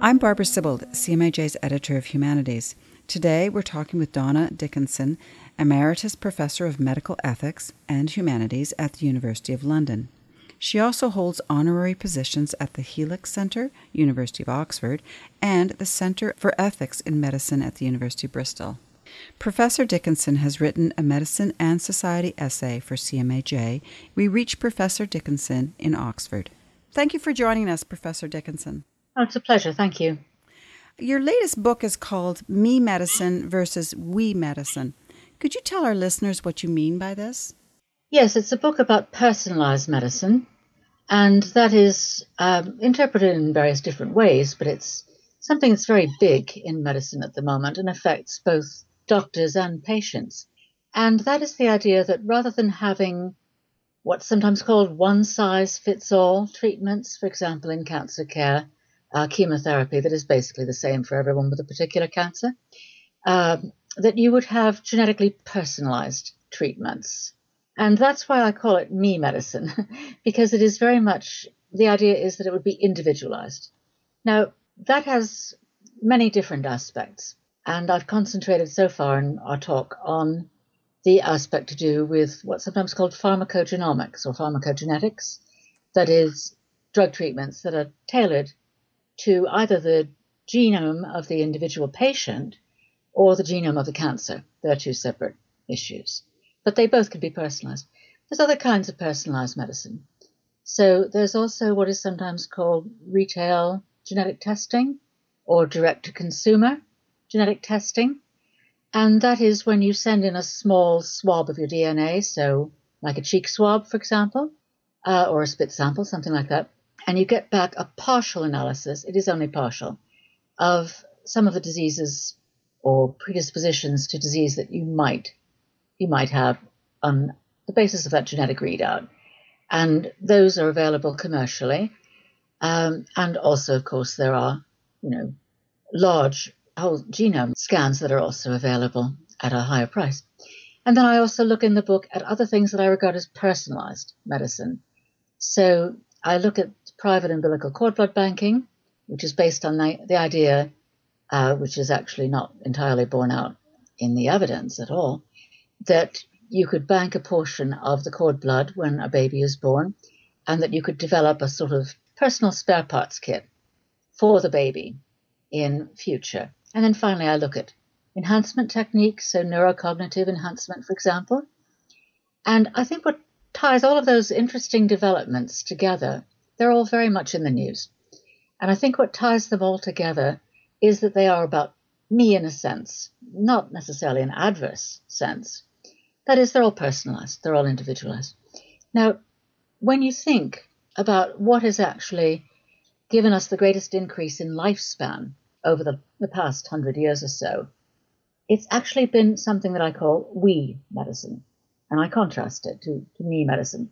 I'm Barbara Sibbald, CMAJ's editor of Humanities. Today we're talking with Donna Dickenson, Emeritus Professor of Medical Ethics and Humanities at the University of London. She also holds honorary positions at the HeLEX Centre, University of Oxford, and the Centre for Ethics in Medicine at the University of Bristol. Professor Dickenson has written a medicine and society essay for CMAJ. We reach Professor Dickenson in Oxford. Thank you for joining us, Professor Dickenson. Oh, it's a pleasure. Thank you. Your latest book is called Me Medicine versus We Medicine. Could you tell our listeners what you mean by this? Yes, it's a book about personalized medicine, and that is um, interpreted in various different ways, but it's something that's very big in medicine at the moment and affects both doctors and patients. And that is the idea that rather than having what's sometimes called one size fits all treatments, for example, in cancer care, uh, chemotherapy that is basically the same for everyone with a particular cancer, um, that you would have genetically personalized treatments. And that's why I call it me medicine, because it is very much the idea is that it would be individualized. Now, that has many different aspects, and I've concentrated so far in our talk on the aspect to do with what's sometimes called pharmacogenomics or pharmacogenetics, that is, drug treatments that are tailored to either the genome of the individual patient or the genome of the cancer. They're two separate issues, but they both can be personalized. There's other kinds of personalized medicine. So there's also what is sometimes called retail genetic testing or direct to consumer genetic testing. And that is when you send in a small swab of your DNA, so like a cheek swab, for example, uh, or a spit sample, something like that, and you get back a partial analysis, it is only partial, of some of the diseases or predispositions to disease that you might you might have on the basis of that genetic readout. And those are available commercially. Um, and also, of course, there are, you know, large whole genome scans that are also available at a higher price. And then I also look in the book at other things that I regard as personalized medicine. So I look at private umbilical cord blood banking, which is based on the, idea, uh, which is actually not entirely borne out in the evidence at all, that you could bank a portion of the cord blood when a baby is born, and that you could develop a sort of personal spare parts kit for the baby in future. And then finally, I look at enhancement techniques, so neurocognitive enhancement, for example. And I think what ties all of those interesting developments together they're all very much in the news. And I think what ties them all together is that they are about me in a sense, not necessarily an adverse sense. That is, they're all personalized, they're all individualized. Now, when you think about what has actually given us the greatest increase in lifespan over the, the past hundred years or so, it's actually been something that I call we medicine. And I contrast it to, to me medicine.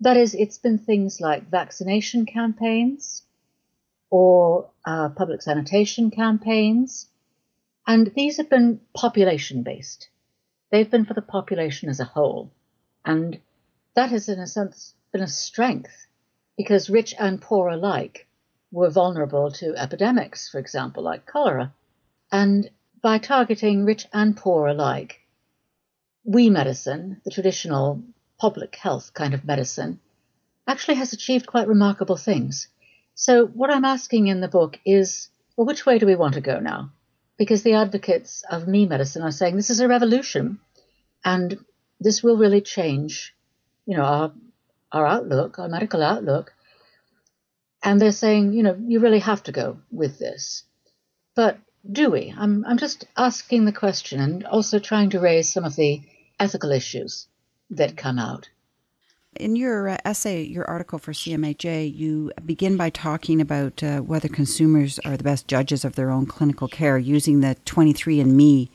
That is, it's been things like vaccination campaigns or uh, public sanitation campaigns, and these have been population based. They've been for the population as a whole, and that has, in a sense, been a strength because rich and poor alike were vulnerable to epidemics, for example, like cholera. And by targeting rich and poor alike, we medicine, the traditional public health kind of medicine, actually has achieved quite remarkable things. So, what I'm asking in the book is well, which way do we want to go now? Because the advocates of me medicine are saying this is a revolution and this will really change, you know, our, our outlook, our medical outlook. And they're saying, you know, you really have to go with this. But do we? I'm, I'm just asking the question and also trying to raise some of the ethical issues that come out. In your uh, essay, your article for CMAJ, you begin by talking about uh, whether consumers are the best judges of their own clinical care using the 23andMe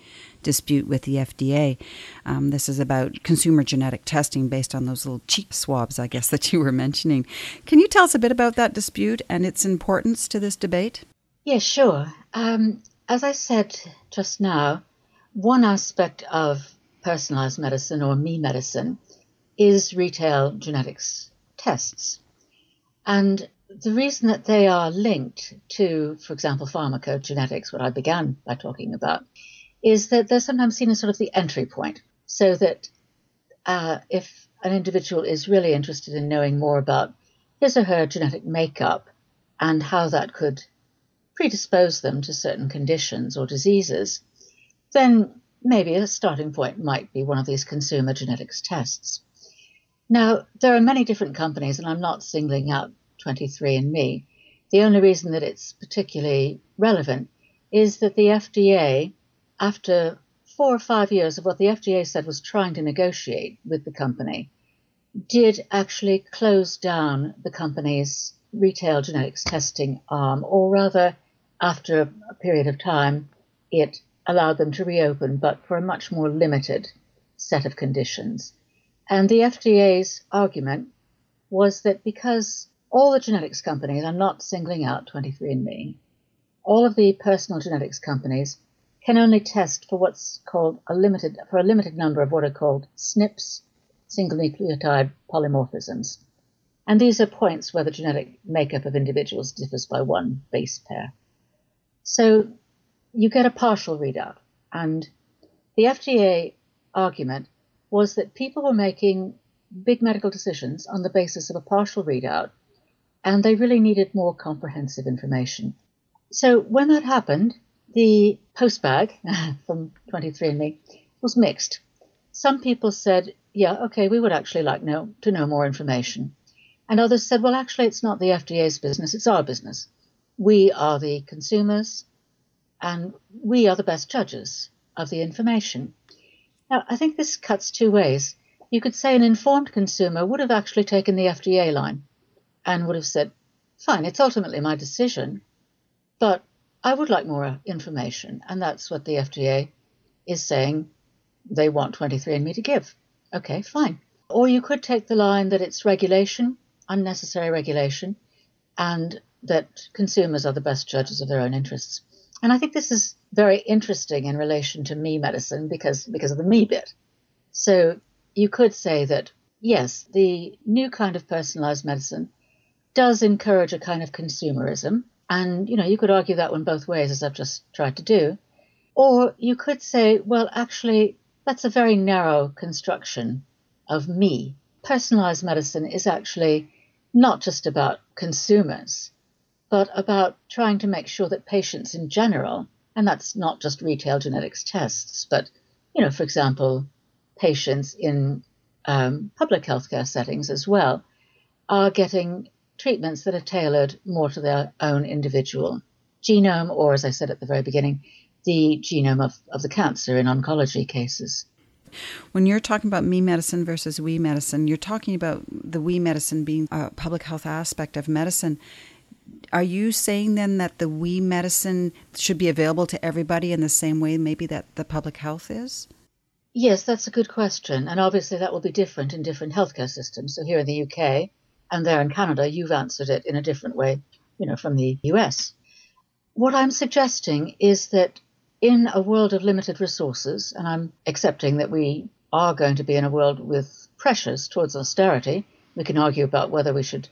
dispute with the FDA. Um, this is about consumer genetic testing based on those little cheek swabs, I guess, that you were mentioning. Can you tell us a bit about that dispute and its importance to this debate? Yes, yeah, sure. Um, as I said just now, one aspect of personalized medicine or me medicine is retail genetics tests. And the reason that they are linked to, for example, pharmacogenetics, what I began by talking about, is that they're sometimes seen as sort of the entry point. So that uh, if an individual is really interested in knowing more about his or her genetic makeup and how that could predispose them to certain conditions or diseases, then maybe a starting point might be one of these consumer genetics tests. Now, there are many different companies, and I'm not singling out 23andMe. The only reason that it's particularly relevant is that the FDA, after four or five years of what the FDA said was trying to negotiate with the company, did actually close down the company's retail genetics testing arm, or rather, after a period of time, it allowed them to reopen, but for a much more limited set of conditions. And the FDA's argument was that because all the genetics companies, I'm not singling out 23andMe, all of the personal genetics companies can only test for what's called a limited, for a limited number of what are called SNPs, single nucleotide polymorphisms. And these are points where the genetic makeup of individuals differs by one base pair. So you get a partial readout. And the FDA argument was that people were making big medical decisions on the basis of a partial readout, and they really needed more comprehensive information. So when that happened, the postbag from 23andMe was mixed. Some people said, yeah, okay, we would actually like know, to know more information. And others said, well, actually, it's not the FDA's business, it's our business. We are the consumers, and we are the best judges of the information. Now, I think this cuts two ways. You could say an informed consumer would have actually taken the FDA line and would have said, fine, it's ultimately my decision, but I would like more uh, information. And that's what the FDA is saying they want 23andMe to give. Okay, fine. Or you could take the line that it's regulation, unnecessary regulation, and that consumers are the best judges of their own interests. And I think this is very interesting in relation to me medicine because, because of the me bit. So you could say that, yes, the new kind of personalized medicine does encourage a kind of consumerism. And, you know, you could argue that one both ways, as I've just tried to do. Or you could say, well, actually, that's a very narrow construction of me. Personalized medicine is actually not just about consumers but about trying to make sure that patients in general, and that's not just retail genetics tests, but, you know, for example, patients in um, public healthcare settings as well, are getting treatments that are tailored more to their own individual genome, or as I said at the very beginning, the genome of, of the cancer in oncology cases. When you're talking about me medicine versus we medicine, you're talking about the we medicine being a public health aspect of medicine are you saying then that the we medicine should be available to everybody in the same way maybe that the public health is? Yes, that's a good question. And obviously that will be different in different healthcare systems. So here in the UK and there in Canada, you've answered it in a different way, you know, from the US. What I'm suggesting is that in a world of limited resources, and I'm accepting that we are going to be in a world with pressures towards austerity, we can argue about whether we should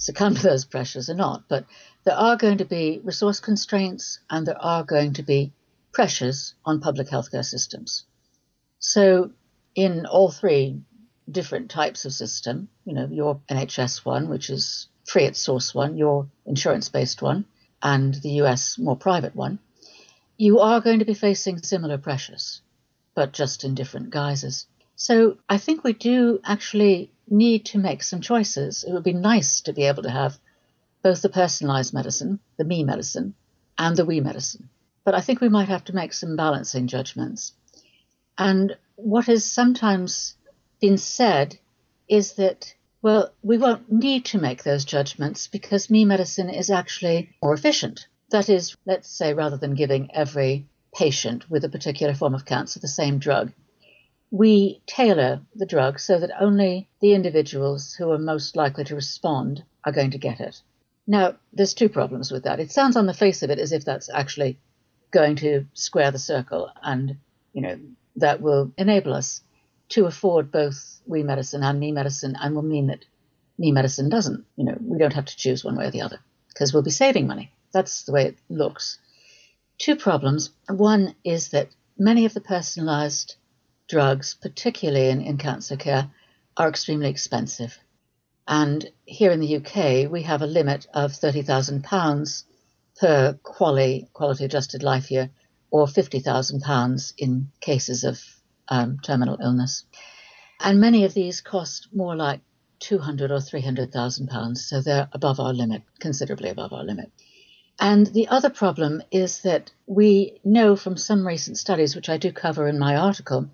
succumb to those pressures or not. But there are going to be resource constraints and there are going to be pressures on public healthcare systems. So, in all three different types of system, you know, your NHS one, which is free at source one, your insurance based one, and the US more private one, you are going to be facing similar pressures, but just in different guises. So I think we do actually need to make some choices. It would be nice to be able to have both the personalized medicine, the me medicine, and the we medicine. But I think we might have to make some balancing judgments. And what has sometimes been said is that, well, we won't need to make those judgments because me medicine is actually more efficient. That is, let's say, rather than giving every patient with a particular form of cancer the same drug, we tailor the drug so that only the individuals who are most likely to respond are going to get it. Now, there's two problems with that. It sounds on the face of it as if that's actually going to square the circle and, you know, that will enable us to afford both we medicine and me medicine and will mean that me medicine doesn't. You know, we don't have to choose one way or the other because we'll be saving money. That's the way it looks. Two problems. One is that many of the personalized drugs, particularly in, in cancer care, are extremely expensive. And here in the UK, we have a limit of £30,000 per QALY, quality adjusted life year, or £50,000 in cases of um, terminal illness. And many of these cost more like 200 or 300,000 pounds, so they're above our limit, considerably above our limit. And the other problem is that we know from some recent studies, which I do cover in my article,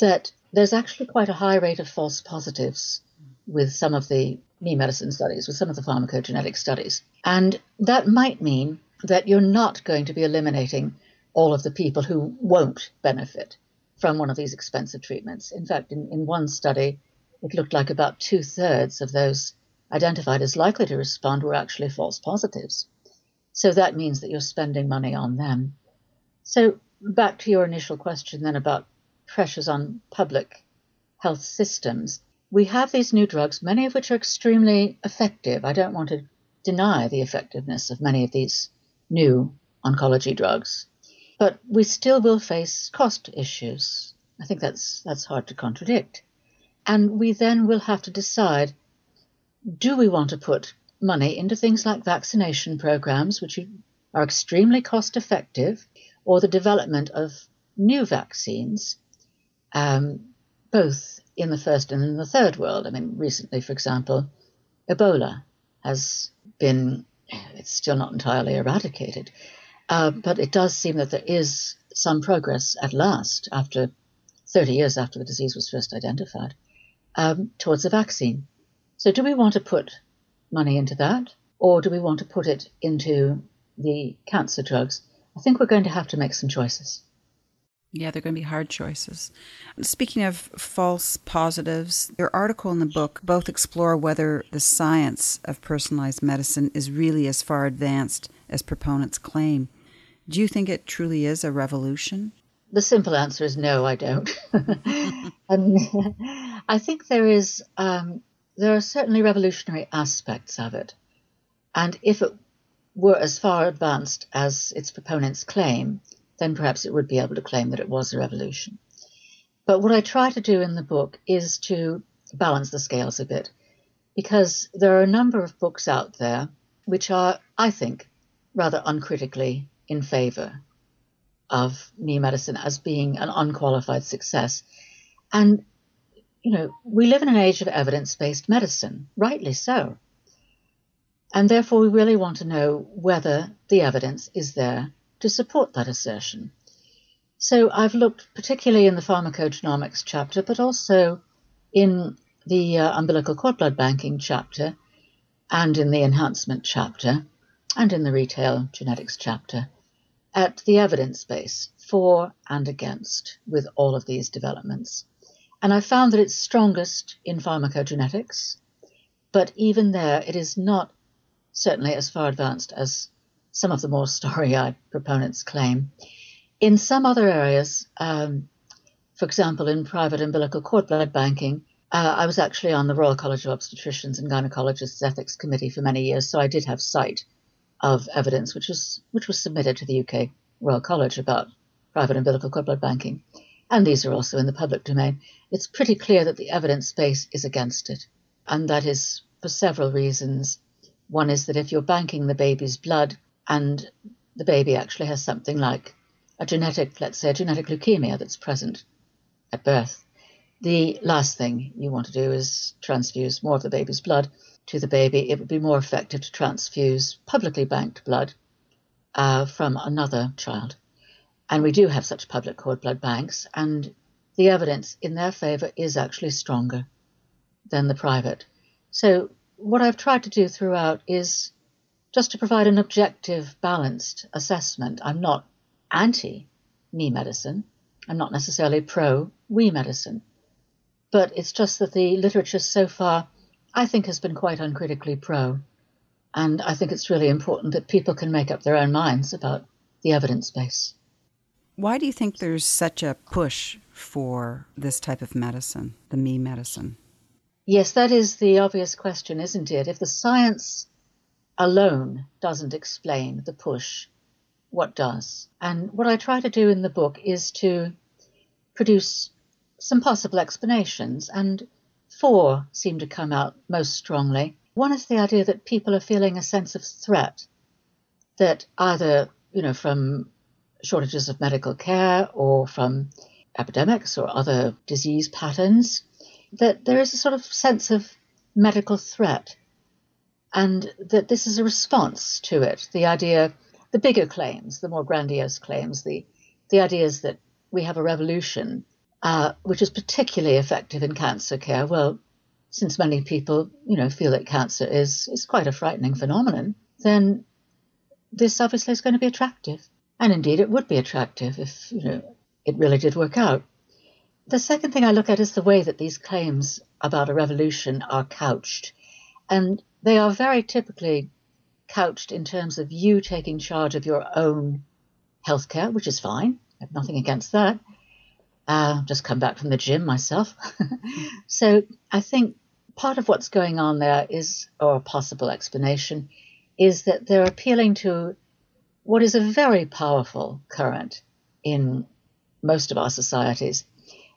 that there's actually quite a high rate of false positives with some of the me medicine studies, with some of the pharmacogenetic studies. And that might mean that you're not going to be eliminating all of the people who won't benefit from one of these expensive treatments. In fact, in, in one study, it looked like about two thirds of those identified as likely to respond were actually false positives. So that means that you're spending money on them. So, back to your initial question then about pressures on public health systems. We have these new drugs, many of which are extremely effective. I don't want to deny the effectiveness of many of these new oncology drugs, but we still will face cost issues. I think that's that's hard to contradict. And we then will have to decide do we want to put money into things like vaccination programs, which are extremely cost effective, or the development of new vaccines, um, both in the first and in the third world. I mean, recently, for example, Ebola has been, it's still not entirely eradicated, uh, but it does seem that there is some progress at last after 30 years after the disease was first identified um, towards a vaccine. So, do we want to put money into that, or do we want to put it into the cancer drugs? I think we're going to have to make some choices. Yeah, they're going to be hard choices. Speaking of false positives, your article in the book both explore whether the science of personalized medicine is really as far advanced as proponents claim. Do you think it truly is a revolution? The simple answer is no, I don't. um, I think there is um, there are certainly revolutionary aspects of it, and if it were as far advanced as its proponents claim, then perhaps it would be able to claim that it was a revolution. But what I try to do in the book is to balance the scales a bit, because there are a number of books out there which are, I think, rather uncritically in favor of me medicine as being an unqualified success. And, you know, we live in an age of evidence based medicine, rightly so. And therefore, we really want to know whether the evidence is there to support that assertion. So I've looked particularly in the pharmacogenomics chapter, but also in the uh, umbilical cord blood banking chapter, and in the enhancement chapter, and in the retail genetics chapter at the evidence base for and against with all of these developments. And I found that it's strongest in pharmacogenetics, but even there, it is not certainly as far advanced as some of the more starry eyed proponents claim. In some other areas, um, for example, in private umbilical cord blood banking, uh, I was actually on the Royal College of Obstetricians and Gynecologists Ethics Committee for many years, so I did have sight of evidence which was which was submitted to the UK Royal College about private umbilical cord blood banking, and these are also in the public domain. It's pretty clear that the evidence base is against it, and that is for several reasons. One is that if you're banking the baby's blood and the baby actually has something like a genetic, let's say, a genetic leukemia that's present at birth, the last thing you want to do is transfuse more of the baby's blood to the baby, it would be more effective to transfuse publicly banked blood uh, from another child. And we do have such public cord blood banks, and the evidence in their favour is actually stronger than the private. So, what I've tried to do throughout is just to provide an objective, balanced assessment. I'm not anti me medicine, I'm not necessarily pro we medicine, but it's just that the literature so far I think has been quite uncritically pro. And I think it's really important that people can make up their own minds about the evidence base. Why do you think there's such a push for this type of medicine, the me medicine? Yes, that is the obvious question, isn't it? If the science alone doesn't explain the push, what does? And what I try to do in the book is to produce some possible explanations, and four seem to come out most strongly. One is the idea that people are feeling a sense of threat, that either, you know, from shortages of medical care or from epidemics or other disease patterns, that there is a sort of sense of medical threat and that this is a response to it. The idea, the bigger claims, the more grandiose claims, the, the ideas that we have a revolution uh, which is particularly effective in cancer care. Well, since many people, you know, feel that cancer is, is quite a frightening phenomenon, then this obviously is going to be attractive. And indeed, it would be attractive if, you know, it really did work out. The second thing I look at is the way that these claims about a revolution are couched. And they are very typically couched in terms of you taking charge of your own healthcare, which is fine. I have nothing against that. Uh, just come back from the gym myself. so I think part of what's going on there is, or a possible explanation, is that they're appealing to what is a very powerful current in most of our societies.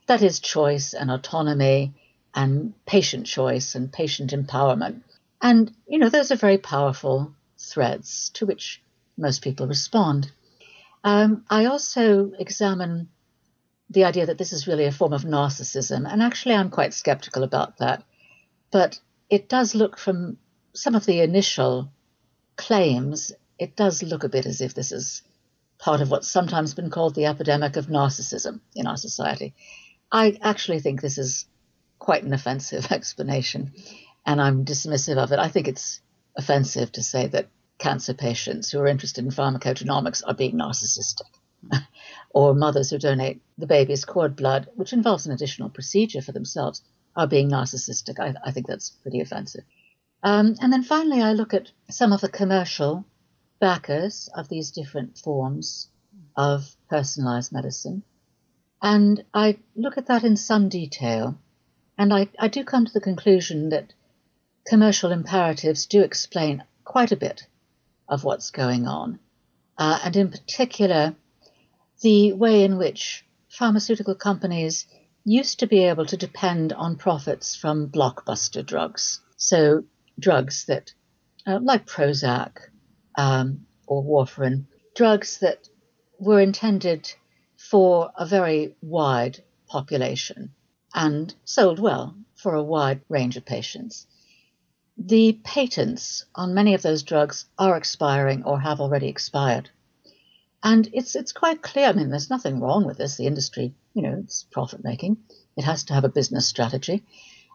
That is choice and autonomy and patient choice and patient empowerment. And, you know, those are very powerful threads to which most people respond. Um, I also examine the idea that this is really a form of narcissism. And actually, I'm quite skeptical about that. But it does look from some of the initial claims, it does look a bit as if this is part of what's sometimes been called the epidemic of narcissism in our society. I actually think this is quite an offensive explanation, and I'm dismissive of it. I think it's offensive to say that cancer patients who are interested in pharmacogenomics are being narcissistic. or mothers who donate the baby's cord blood, which involves an additional procedure for themselves, are being narcissistic. I, I think that's pretty offensive. Um, and then finally, I look at some of the commercial backers of these different forms of personalized medicine. And I look at that in some detail. And I, I do come to the conclusion that commercial imperatives do explain quite a bit of what's going on. Uh, and in particular, the way in which pharmaceutical companies used to be able to depend on profits from blockbuster drugs. So, drugs that, uh, like Prozac um, or warfarin, drugs that were intended for a very wide population and sold well for a wide range of patients. The patents on many of those drugs are expiring or have already expired. And it's it's quite clear. I mean, there's nothing wrong with this. The industry, you know, it's profit making. It has to have a business strategy.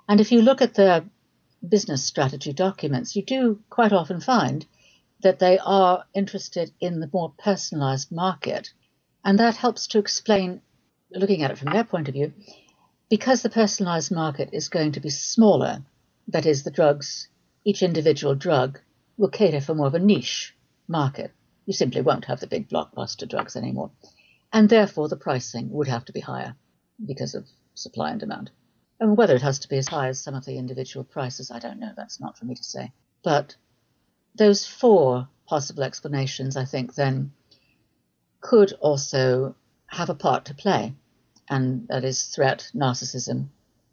And if you look at the business strategy documents, you do quite often find that they are interested in the more personalized market. And that helps to explain, looking at it from their point of view, because the personalized market is going to be smaller, that is, the drugs, each individual drug will cater for more of a niche market. You simply won't have the big blockbuster drugs anymore. And therefore, the pricing would have to be higher because of supply and demand. And whether it has to be as high as some of the individual prices, I don't know. That's not for me to say. But those four possible explanations, I think, then could also have a part to play. And that is threat, narcissism,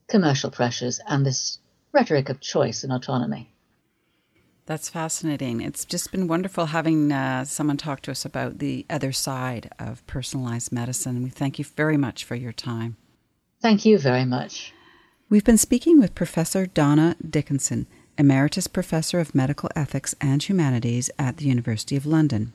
commercial pressures, and this rhetoric of choice and autonomy. That's fascinating. It's just been wonderful having uh, someone talk to us about the other side of personalized medicine. We thank you very much for your time. Thank you very much. We've been speaking with Professor Donna Dickenson, Emeritus Professor of Medical Ethics and Humanities at the University of London.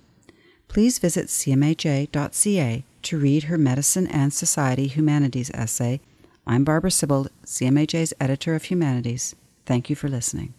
Please visit cmaj.ca to read her Medicine and Society Humanities essay. I'm Barbara Sibbald, CMAJ's Editor of Humanities. Thank you for listening.